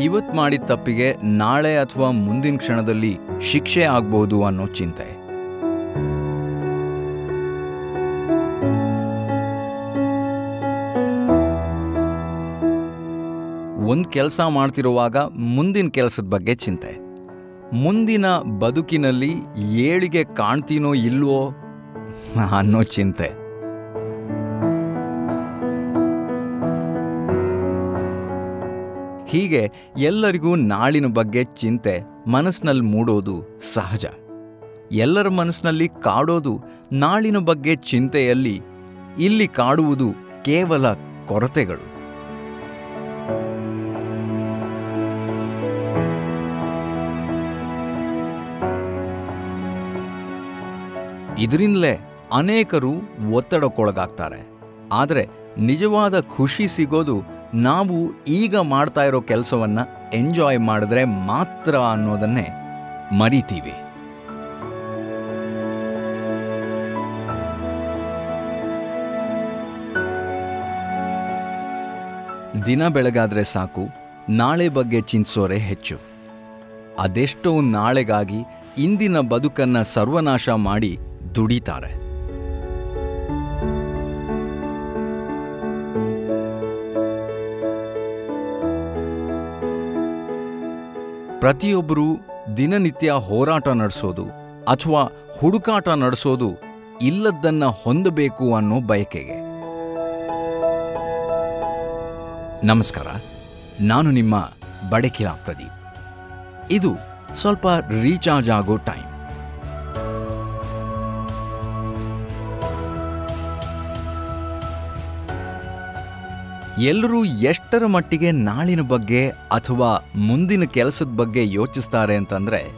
ಇವತ್ ಮಾಡಿದ ತಪ್ಪಿಗೆ ನಾಳೆ ಅಥವಾ ಮುಂದಿನ ಕ್ಷಣದಲ್ಲಿ ಶಿಕ್ಷೆ ಆಗ್ಬೋದು ಅನ್ನೋ ಚಿಂತೆ. ಕೆಲಸ ಮಾಡ್ತಿರುವಾಗ ಮುಂದಿನ ಕೆಲಸದ ಬಗ್ಗೆ ಚಿಂತೆ. ಮುಂದಿನ ಬದುಕಿನಲ್ಲಿ ಏಳಿಗೆ ಕಾಣ್ತೀನೋ ಇಲ್ವೋ ಅನ್ನೋ ಚಿಂತೆ. ಹೀಗೆ ಎಲ್ಲರಿಗೂ ನಾಳಿನ ಬಗ್ಗೆ ಚಿಂತೆ ಮನಸ್ಸಿನಲ್ಲಿ ಮೂಡೋದು ಸಹಜ. ಎಲ್ಲರ ಮನಸ್ಸಿನಲ್ಲಿ ಕಾಡೋದು ನಾಳಿನ ಬಗ್ಗೆ ಚಿಂತೆಯಲ್ಲಿ ಇಲ್ಲಿ ಕಾಡುವುದು ಕೇವಲ ಕೊರತೆಗಳು. ಇದರಿಂದಲೇ ಅನೇಕರು ಒತ್ತಡಕ್ಕೊಳಗಾಗ್ತಾರೆ. ಆದರೆ ನಿಜವಾದ ಖುಷಿ ಸಿಗೋದು ನಾವು ಈಗ ಮಾಡ್ತಾ ಇರೋ ಕೆಲಸವನ್ನು ಎಂಜಾಯ್ ಮಾಡಿದ್ರೆ ಮಾತ್ರ ಅನ್ನೋದನ್ನೇ ಮರಿತೀವಿ. ದಿನ ಬೆಳಗಾದ್ರೆ ಸಾಕು, ನಾಳೆ ಬಗ್ಗೆ ಚಿಂತಿಸೋರೆ ಹೆಚ್ಚು. ಅದೆಷ್ಟೋ ನಾಳೆಗಾಗಿ ಇಂದಿನ ಬದುಕನ್ನ ಸರ್ವನಾಶ ಮಾಡಿ ದುಡಿತಾರೆ. ಪ್ರತಿಯೊಬ್ಬರೂ ದಿನನಿತ್ಯ ಹೋರಾಟ ನಡೆಸೋದು ಅಥವಾ ಹುಡುಕಾಟ ನಡೆಸೋದು ಇಲ್ಲದ್ದನ್ನ ಹೊಂದಬೇಕು ಅನ್ನೋ ಬಯಕೆಗೆ. ನಮಸ್ಕಾರ, ನಾನು ನಿಮ್ಮ ಬಡಕಿಲ ಪ್ರದೀಪ್. ಇದು ಸ್ವಲ್ಪ ರೀಚಾರ್ಜ್ ಆಗೋ ಟೈಮ್. ಎಲ್ಲರೂ ಎಷ್ಟರ ಮಟ್ಟಿಗೆ ನಾಳಿನ ಬಗ್ಗೆ ಅಥವಾ ಮುಂದಿನ ಕೆಲಸದ ಬಗ್ಗೆ ಯೋಚಿಸ್ತಾರೆ ಅಂತಂದ್ರೆ,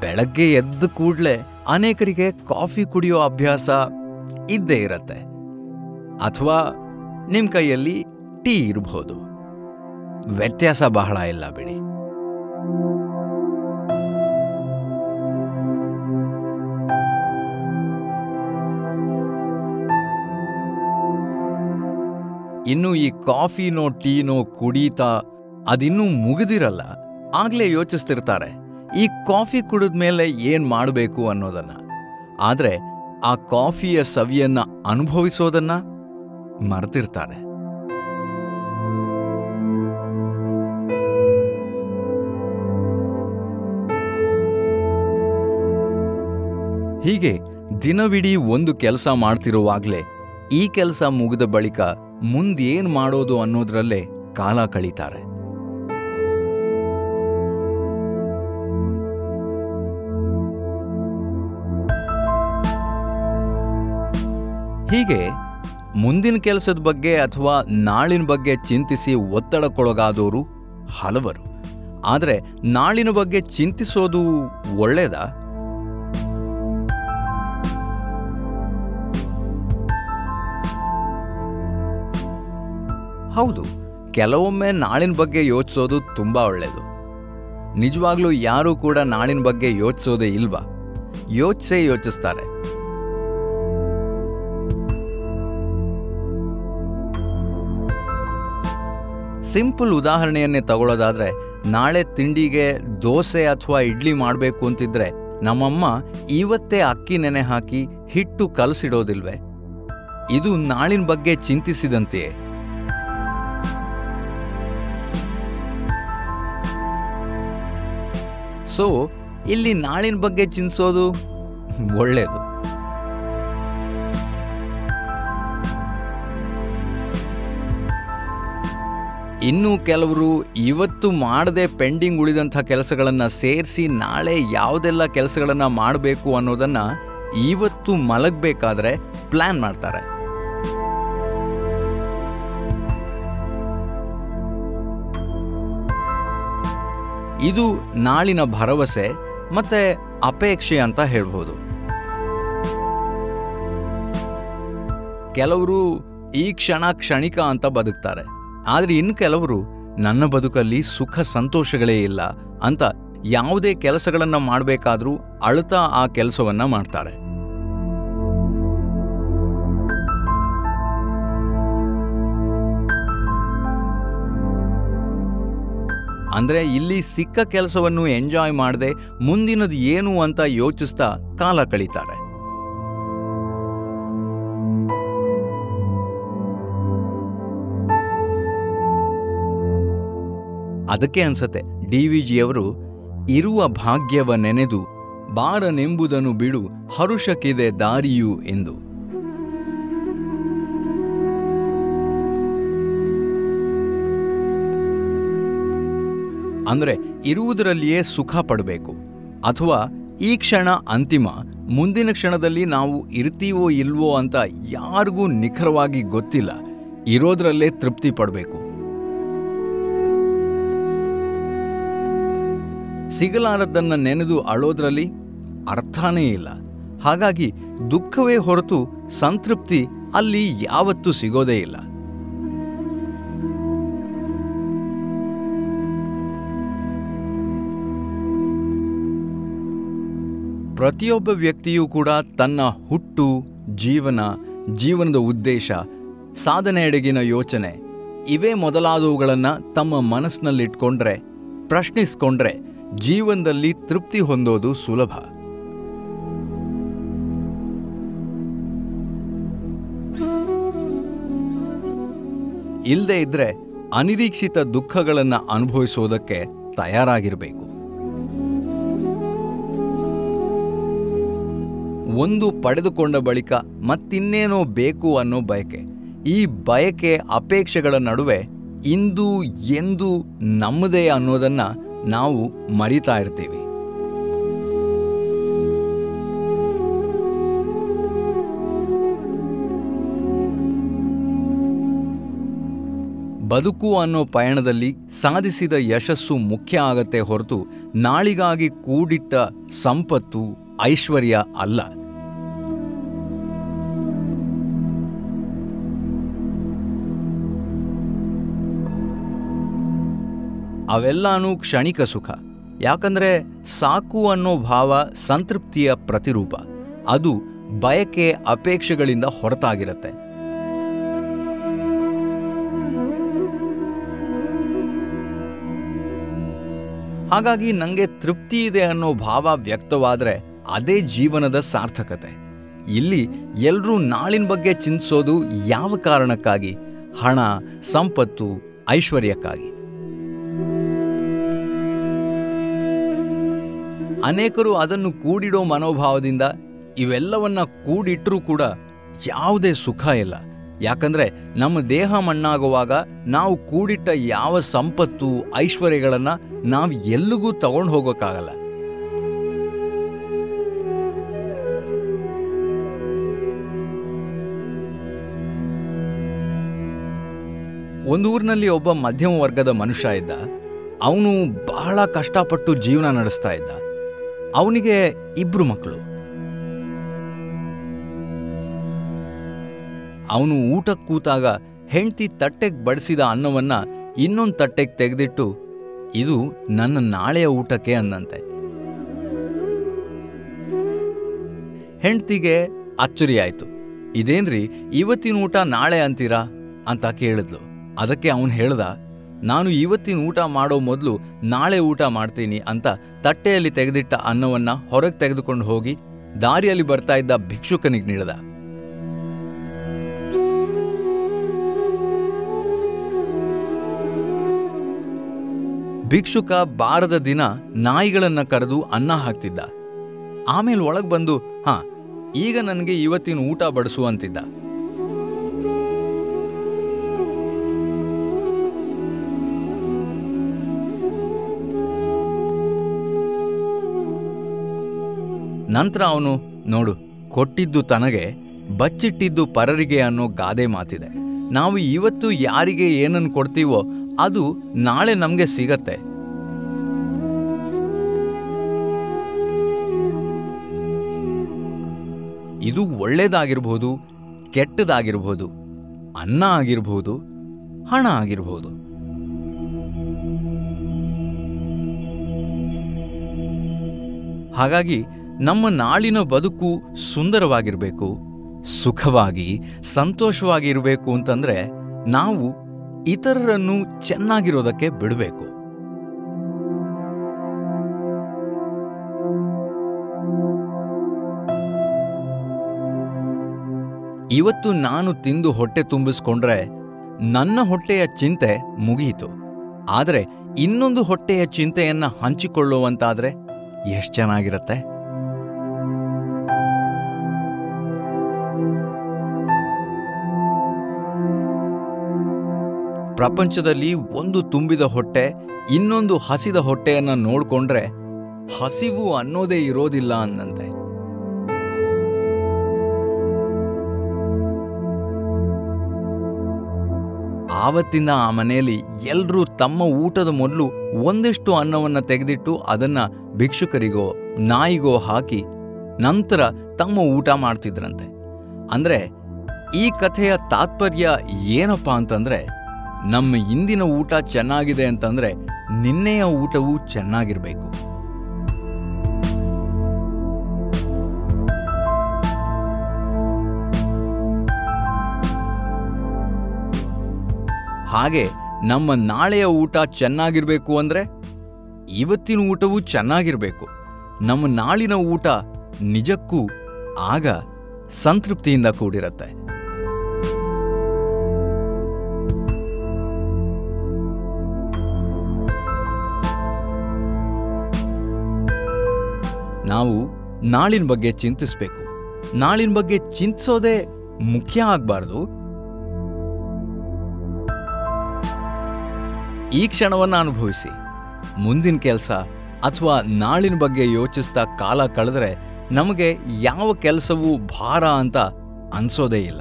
ಬೆಳಗ್ಗೆ ಎದ್ದ ಕೂಡಲೇ ಅನೇಕರಿಗೆ ಕಾಫಿ ಕುಡಿಯೋ ಅಭ್ಯಾಸ ಇದ್ದೇ ಇರತ್ತೆ. ಅಥವಾ ನಿಮ್ಮ ಕೈಯಲ್ಲಿ ಟೀ ಇರಬಹುದು ವ್ಯತ್ಯಾಸ ಬಹಳ ಇಲ್ಲ ಬಿಡಿ. ಇನ್ನು ಈ ಕಾಫಿನೋ, ಟೀನೋ ಕುಡೀತಾ ಅದಿನ್ನೂ ಮುಗಿದಿರಲ್ಲ. ಆಗ್ಲೇ ಯೋಚಿಸ್ತಿರ್ತಾರೆ, ಈ ಕಾಫಿ ಕುಡಿದ ಮೇಲೆ ಏನ್ ಮಾಡಬೇಕು ಅನ್ನೋದನ್ನ. ಆದ್ರೆ ಆ ಕಾಫಿಯ ಸವಿಯನ್ನ ಅನುಭವಿಸೋದನ್ನ ಮರೆತಿರ್ತಾರೆ. ಹೀಗೆ ದಿನವಿಡೀ ಒಂದು ಕೆಲಸ ಮಾಡ್ತಿರುವಾಗಲೇ ಈ ಕೆಲಸ ಮುಗಿದ ಬಳಿಕ ಮುಂದೇನ್ ಮಾಡೋದು ಅನ್ನೋದ್ರಲ್ಲೇ ಕಾಲ ಕಳೀತಾರೆ. ಹೀಗೆ ಮುಂದಿನ ಕೆಲಸದ ಬಗ್ಗೆ ಅಥವಾ ನಾಳಿನ ಬಗ್ಗೆ ಚಿಂತಿಸಿ ಒತ್ತಡಕ್ಕೊಳಗಾದವರು ಹಲವರು. ಆದರೆ ನಾಳಿನ ಬಗ್ಗೆ ಚಿಂತಿಸೋದು ಒಳ್ಳೇದಾ? ಹೌದು, ಕೆಲವೊಮ್ಮೆ ನಾಳಿನ ಬಗ್ಗೆ ಯೋಚಿಸೋದು ತುಂಬಾ ಒಳ್ಳೆಯದು ನಿಜವಾಗ್ಲೂ ಯಾರೂ ಕೂಡ ನಾಳಿನ ಬಗ್ಗೆ ಯೋಚಿಸೋದೇ ಇಲ್ವಾ? ಯೋಚಿಸೇ ಯೋಚಿಸ್ತಾರೆ. ಸಿಂಪಲ್ ಉದಾಹರಣೆಯನ್ನೇ ತಗೊಳ್ಳೋದಾದ್ರೆ ನಾಳೆ ತಿಂಡಿಗೆ ದೋಸೆ ಅಥವಾ ಇಡ್ಲಿ ಮಾಡಬೇಕು ಅಂತಿದ್ರೆ ನಮ್ಮಮ್ಮ ಇವತ್ತೇ ಅಕ್ಕಿ ನೆನೆ ಹಾಕಿ ಹಿಟ್ಟು ಕಲಸಿಡೋದಿಲ್ವೇ? ಇದು ನಾಳಿನ ಬಗ್ಗೆ ಚಿಂತಿಸಿದಂತೆಯೇ? ಸೊ ಇಲ್ಲಿ ನಾಳಿನ ಬಗ್ಗೆ ಚಿಂತಿಸೋದು ಒಳ್ಳೆಯದು ಇನ್ನು ಕೆಲವರು ಇವತ್ತು ಮಾಡದೆ ಪೆಂಡಿಂಗ್ ಉಳಿದಂಥ ಕೆಲಸಗಳನ್ನು ಸೇರಿಸಿ ನಾಳೆ ಯಾವುದೆಲ್ಲ ಕೆಲಸಗಳನ್ನು ಮಾಡಬೇಕು ಅನ್ನೋದನ್ನು ಇವತ್ತು ಮಲಗಬೇಕಾದ್ರೆ ಪ್ಲ್ಯಾನ್ ಮಾಡ್ತಾರೆ. ಇದು ನಾಳಿನ ಭರವಸೆ ಮತ್ತೆ ಅಪೇಕ್ಷೆ ಅಂತ ಹೇಳ್ಬೋದು. ಕೆಲವರು ಈ ಕ್ಷಣ ಕ್ಷಣಿಕ ಅಂತ ಬದುಕ್ತಾರೆ. ಆದರೆ ಇನ್ನು ಕೆಲವರು ನನ್ನ ಬದುಕಲ್ಲಿ ಸುಖ ಸಂತೋಷಗಳೇ ಇಲ್ಲ ಅಂತ ಯಾವುದೇ ಕೆಲಸಗಳನ್ನು ಮಾಡಬೇಕಾದ್ರೂ ಅಳತಾ ಆ ಕೆಲಸವನ್ನ ಮಾಡ್ತಾರೆ. ಅಂದ್ರೆ ಇಲ್ಲಿ ಸಿಕ್ಕ ಕೆಲಸವನ್ನು ಎಂಜಾಯ್ ಮಾಡದೆ ಮುಂದಿನದು ಏನು ಅಂತ ಯೋಚಿಸ್ತಾ ಕಾಲ ಕಳೀತಾರೆ. ಅದಕ್ಕೆ ಅನ್ಸತ್ತೆ, ಡಿ ವಿ ಜಿಯವರು ಇರುವ ಭಾಗ್ಯವ ನೆನೆದು, ಬಾರನೆಂಬುದನ್ನು ಬಿಡು, ಹರುಷಕ್ಕಿದೆ ದಾರಿಯು ಎಂದು. ಅಂದ್ರೆ ಇರುವುದರಲ್ಲಿಯೇ ಸುಖ ಪಡಬೇಕು. ಅಥವಾ ಈ ಕ್ಷಣ ಅಂತಿಮ, ಮುಂದಿನ ಕ್ಷಣದಲ್ಲಿ ನಾವು ಇರ್ತೀವೋ ಇಲ್ವೋ ಅಂತ ಯಾರಿಗೂ ನಿಖರವಾಗಿ ಗೊತ್ತಿಲ್ಲ. ಇರೋದ್ರಲ್ಲೇ ತೃಪ್ತಿ ಪಡಬೇಕು. ಸಿಗಲಾರದ್ದನ್ನು ನೆನೆದು ಅಳೋದ್ರಲ್ಲಿ ಅರ್ಥನೇ ಇಲ್ಲ. ಹಾಗಾಗಿ ದುಃಖವೇ ಹೊರತು ಸಂತೃಪ್ತಿ ಅಲ್ಲಿ ಯಾವತ್ತೂ ಸಿಗೋದೇ ಇಲ್ಲ. ಪ್ರತಿಯೊಬ್ಬ ವ್ಯಕ್ತಿಯೂ ಕೂಡ ತನ್ನ ಹುಟ್ಟು, ಜೀವನ, ಜೀವನದ ಉದ್ದೇಶ ಸಾಧನೆಯೆಡೆಗಿನ ಯೋಚನೆ, ಇವೇ ಮೊದಲಾದವುಗಳನ್ನು ತಮ್ಮ ಮನಸ್ಸಿನಲ್ಲಿಟ್ಕೊಂಡ್ರೆ, ಪ್ರಶ್ನಿಸ್ಕೊಂಡ್ರೆ ಜೀವನದಲ್ಲಿ ತೃಪ್ತಿ ಹೊಂದೋದು ಸುಲಭ. ಇಲ್ಲದೇ ಇದ್ರೆ ಅನಿರೀಕ್ಷಿತ ದುಃಖಗಳನ್ನು ಅನುಭವಿಸೋದಕ್ಕೆ ತಯಾರಾಗಿರಬೇಕು. ಒಂದು ಪಡೆದುಕೊಂಡ ಬಳಿಕ ಮತ್ತಿನ್ನೇನೋ ಬೇಕು ಅನ್ನೋ ಬಯಕೆ. ಈ ಬಯಕೆ ಅಪೇಕ್ಷೆಗಳ ನಡುವೆ ಇಂದು ಎಂದು ನಮ್ಮದೇ ಅನ್ನೋದನ್ನು ನಾವು ಮರಿತಾ ಇರ್ತೀವಿ. ಬದುಕು ಅನ್ನೋ ಪಯಣದಲ್ಲಿ ಸಾಧಿಸಿದ ಯಶಸ್ಸು ಮುಖ್ಯ ಆಗತ್ತೆ ಹೊರತು ನಾಳಿಗಾಗಿ ಕೂಡಿಟ್ಟ ಸಂಪತ್ತು ಐಶ್ವರ್ಯ ಅಲ್ಲ. ಅವೆಲ್ಲಾನು ಕ್ಷಣಿಕ ಸುಖ. ಯಾಕಂದ್ರೆ ಸಾಕು ಅನ್ನೋ ಭಾವ ಸಂತೃಪ್ತಿಯ ಪ್ರತಿರೂಪ. ಅದು ಬಯಕೆ ಅಪೇಕ್ಷೆಗಳಿಂದ ಹೊರತಾಗಿರುತ್ತೆ. ಹಾಗಾಗಿ ನನಗೆ ತೃಪ್ತಿ ಇದೆ ಅನ್ನೋ ಭಾವ ವ್ಯಕ್ತವಾದರೆ ಅದೇ ಜೀವನದ ಸಾರ್ಥಕತೆ. ಇಲ್ಲಿ ಎಲ್ಲರೂ ನಾಳಿನ ಬಗ್ಗೆ ಚಿಂತಿಸೋದು ಯಾವ ಕಾರಣಕ್ಕಾಗಿ? ಹಣ, ಸಂಪತ್ತು, ಐಶ್ವರ್ಯಕ್ಕಾಗಿ. ಅನೇಕರು ಅದನ್ನು ಕೂಡಿಡೋ ಮನೋಭಾವದಿಂದ ಇವೆಲ್ಲವನ್ನ ಕೂಡಿಟ್ಟರೂ ಕೂಡ ಯಾವುದೇ ಸುಖ ಇಲ್ಲ. ಯಾಕಂದ್ರೆ ನಮ್ಮ ದೇಹ ಮಣ್ಣಾಗುವಾಗ ನಾವು ಕೂಡಿಟ್ಟ ಯಾವ ಸಂಪತ್ತು, ಐಶ್ವರ್ಯಗಳನ್ನ ನಾವು ಎಲ್ಲಿಗೂ ತಗೊಂಡು ಹೋಗೋಕ್ಕಾಗಲ್ಲ. ಒಂದು ಊರಿನಲ್ಲಿ ಒಬ್ಬ ಮಧ್ಯಮ ವರ್ಗದ ಮನುಷ್ಯ ಇದ್ದ. ಅವನು ಬಹಳ ಕಷ್ಟಪಟ್ಟು ಜೀವನ ನಡೆಸ್ತಾ ಇದ್ದ. ಅವನಿಗೆ ಇಬ್ರು ಮಕ್ಕಳು. ಅವನು ಊಟಕ್ಕೆ ಕೂತಾಗ ಹೆಂಡತಿ ತಟ್ಟೆಗೆ ಬಡಿಸಿದ ಅನ್ನವನ್ನ ಇನ್ನೊಂದು ತಟ್ಟೆಗೆ ತೆಗೆದಿಟ್ಟು, ಇದು ನನ್ನ ನಾಳೆಯ ಊಟಕ್ಕೆ ಅಂದಂತೆ ಹೆಂಡ್ತಿಗೆ ಅಚ್ಚರಿ ಆಯ್ತು. ಇದೇನ್ರಿ, ಇವತ್ತಿನ ಊಟ ನಾಳೆ ಅಂತೀರಾ? ಅಂತ ಕೇಳಿದ್ಲು. ಅದಕ್ಕೆ ಅವನು ಹೇಳ್ದ ನಾನು ಇವತ್ತಿನ ಊಟ ಮಾಡೋ ಮೊದಲು ನಾಳೆ ಊಟ ಮಾಡ್ತೀನಿ ಅಂತ ತಟ್ಟೆಯಲ್ಲಿ ತೆಗೆದಿಟ್ಟ ಅನ್ನವನ್ನ ಹೊರಗೆ ತೆಗೆದುಕೊಂಡು ಹೋಗಿ ದಾರಿಯಲ್ಲಿ ಬರ್ತಾ ಇದ್ದ ಭಿಕ್ಷುಕನಿಗೆ ನೀಡಿದ. ಭಿಕ್ಷುಕ ಬಾರದ ದಿನ ನಾಯಿಗಳನ್ನ ಕರೆದು ಅನ್ನ ಹಾಕ್ತಿದ್ದ. ಆಮೇಲೆ ಒಳಗೆ ಬಂದು, ಹಾ, ಈಗ ನನಗೆ ಇವತ್ತಿನ ಊಟ ಬಡಿಸು ನಂತರ ಅವನು, ನೋಡು, ಕೊಟ್ಟಿದ್ದು ತನಗೆ, ಬಚ್ಚಿಟ್ಟಿದ್ದು ಪರರಿಗೆ ಅನ್ನೋ ಗಾದೆ ಮಾತಿದೆ. ನಾವು ಇವತ್ತು ಯಾರಿಗೆ ಏನನ್ನು ಕೊಡ್ತೀವೋ, ಅದು ನಾಳೆ ನಮಗೆ ಸಿಗತ್ತೆ. ಇದು ಒಳ್ಳೇದಾಗಿರ್ಬೋದು, ಕೆಟ್ಟದಾಗಿರ್ಬೋದು, ಅನ್ನ ಆಗಿರ್ಬೋದು, ಹಣ ಆಗಿರ್ಬೋದು. ಹಾಗಾಗಿ ನಮ್ಮ ನಾಳಿನ ಬದುಕು ಸುಂದರವಾಗಿರಬೇಕು, ಸುಖವಾಗಿ ಸಂತೋಷವಾಗಿ ಇರಬೇಕು ಅಂತಂದ್ರೆ ನಾವು ಇತರರನ್ನು ಚೆನ್ನಾಗಿರೋದಕ್ಕೆ ಬಿಡಬೇಕು. ಇವತ್ತು ನಾನು ತಿಂದು ಹೊಟ್ಟೆ ತುಂಬಿಸ್ಕೊಂಡ್ರೆ ನನ್ನ ಹೊಟ್ಟೆಯ ಚಿಂತೆ ಮುಗಿಯಿತು. ಆದರೆ ಇನ್ನೊಂದು ಹೊಟ್ಟೆಯ ಚಿಂತೆಯನ್ನು ಹಂಚಿಕೊಳ್ಳುವಂತಾದರೆ ಎಷ್ಟು ಚೆನ್ನಾಗಿರತ್ತೆ? ಪ್ರಪಂಚದಲ್ಲಿ ಒಂದು ತುಂಬಿದ ಹೊಟ್ಟೆ, ಇನ್ನೊಂದು ಹಸಿದ ಹೊಟ್ಟೆಯನ್ನು ನೋಡಿಕೊಂಡ್ರೆ ಹಸಿವು ಅನ್ನೋದೇ ಇರೋದಿಲ್ಲ ಅಂದಂತೆ. ಆವತ್ತಿನ ಆ ಮನೆಯಲ್ಲಿ ಎಲ್ಲರೂ ತಮ್ಮ ಊಟದ ಮೊದಲು ಒಂದಿಷ್ಟು ಅನ್ನವನ್ನು ತೆಗೆದಿಟ್ಟು ಅದನ್ನ ಭಿಕ್ಷುಕರಿಗೋ, ನಾಯಿಗೋ ಹಾಕಿ ನಂತರ ತಮ್ಮ ಊಟ ಮಾಡ್ತಿದ್ರಂತೆ. ಅಂದ್ರೆ ಈ ಕಥೆಯ ತಾತ್ಪರ್ಯ ಏನಪ್ಪಾ ಅಂತಂದ್ರೆ ನಮ್ಮ ಇಂದಿನ ಊಟ ಚೆನ್ನಾಗಿದೆ ಅಂತಂದ್ರೆ ನಿನ್ನೆಯ ಊಟವೂ ಚೆನ್ನಾಗಿರ್ಬೇಕು. ಹಾಗೆ ನಮ್ಮ ನಾಳೆಯ ಊಟ ಚೆನ್ನಾಗಿರ್ಬೇಕು ಅಂದ್ರೆ ಇವತ್ತಿನ ಊಟವೂ ಚೆನ್ನಾಗಿರ್ಬೇಕು. ನಮ್ಮ ನಾಳಿನ ಊಟ ನಿಜಕ್ಕೂ ಆಗ ಸಂತೃಪ್ತಿಯಿಂದ ಕೂಡಿರತ್ತೆ. ನಾವು ನಾಳಿನ ಬಗ್ಗೆ ಚಿಂತಿಸಬೇಕು. ನಾಳಿನ ಬಗ್ಗೆ ಚಿಂತಿಸೋದೇ ಮುಖ್ಯ ಆಗಬಾರ್ದು. ಈ ಕ್ಷಣವನ್ನು ಅನುಭವಿಸಿ. ಮುಂದಿನ ಕೆಲಸ ಅಥವಾ ನಾಳಿನ ಬಗ್ಗೆ ಯೋಚಿಸ್ತಾ ಕಾಲ ಕಳೆದ್ರೆ ನಮಗೆ ಯಾವ ಕೆಲಸವೂ ಭಾರ ಅಂತ ಅನ್ಸೋದೇ ಇಲ್ಲ.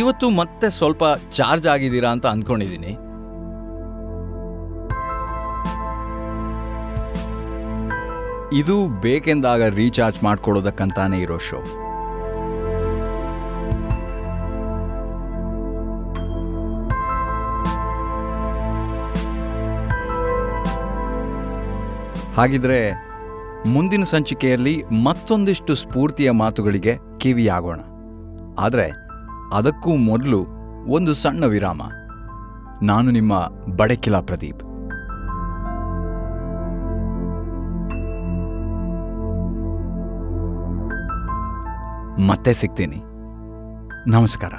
ಇವತ್ತು ಮತ್ತೆ ಸ್ವಲ್ಪ ಚಾರ್ಜ್ ಆಗಿದ್ದೀರಾ ಅಂತ ಅಂದ್ಕೊಂಡಿದ್ದೀನಿ ಇದು ಬೇಕೆಂದಾಗ ರೀಚಾರ್ಜ್ ಮಾಡ್ಕೊಡೋದಕ್ಕಂತಾನೆ ಇರೋ ಶೋ. ಹಾಗಿದ್ರೆ ಮುಂದಿನ ಸಂಚಿಕೆಯಲ್ಲಿ ಮತ್ತೊಂದಿಷ್ಟು ಸ್ಫೂರ್ತಿಯ ಮಾತುಗಳಿಗೆ ಕಿವಿಯಾಗೋಣ. ಆದರೆ ಅದಕ್ಕೂ ಮೊದಲು ಒಂದು ಸಣ್ಣ ವಿರಾಮ. ನಾನು ನಿಮ್ಮ ಬಡಕಿಲ ಪ್ರದೀಪ್. ಮತ್ತೆ ಸಿಗ್ತೀನಿ. ನಮಸ್ಕಾರ.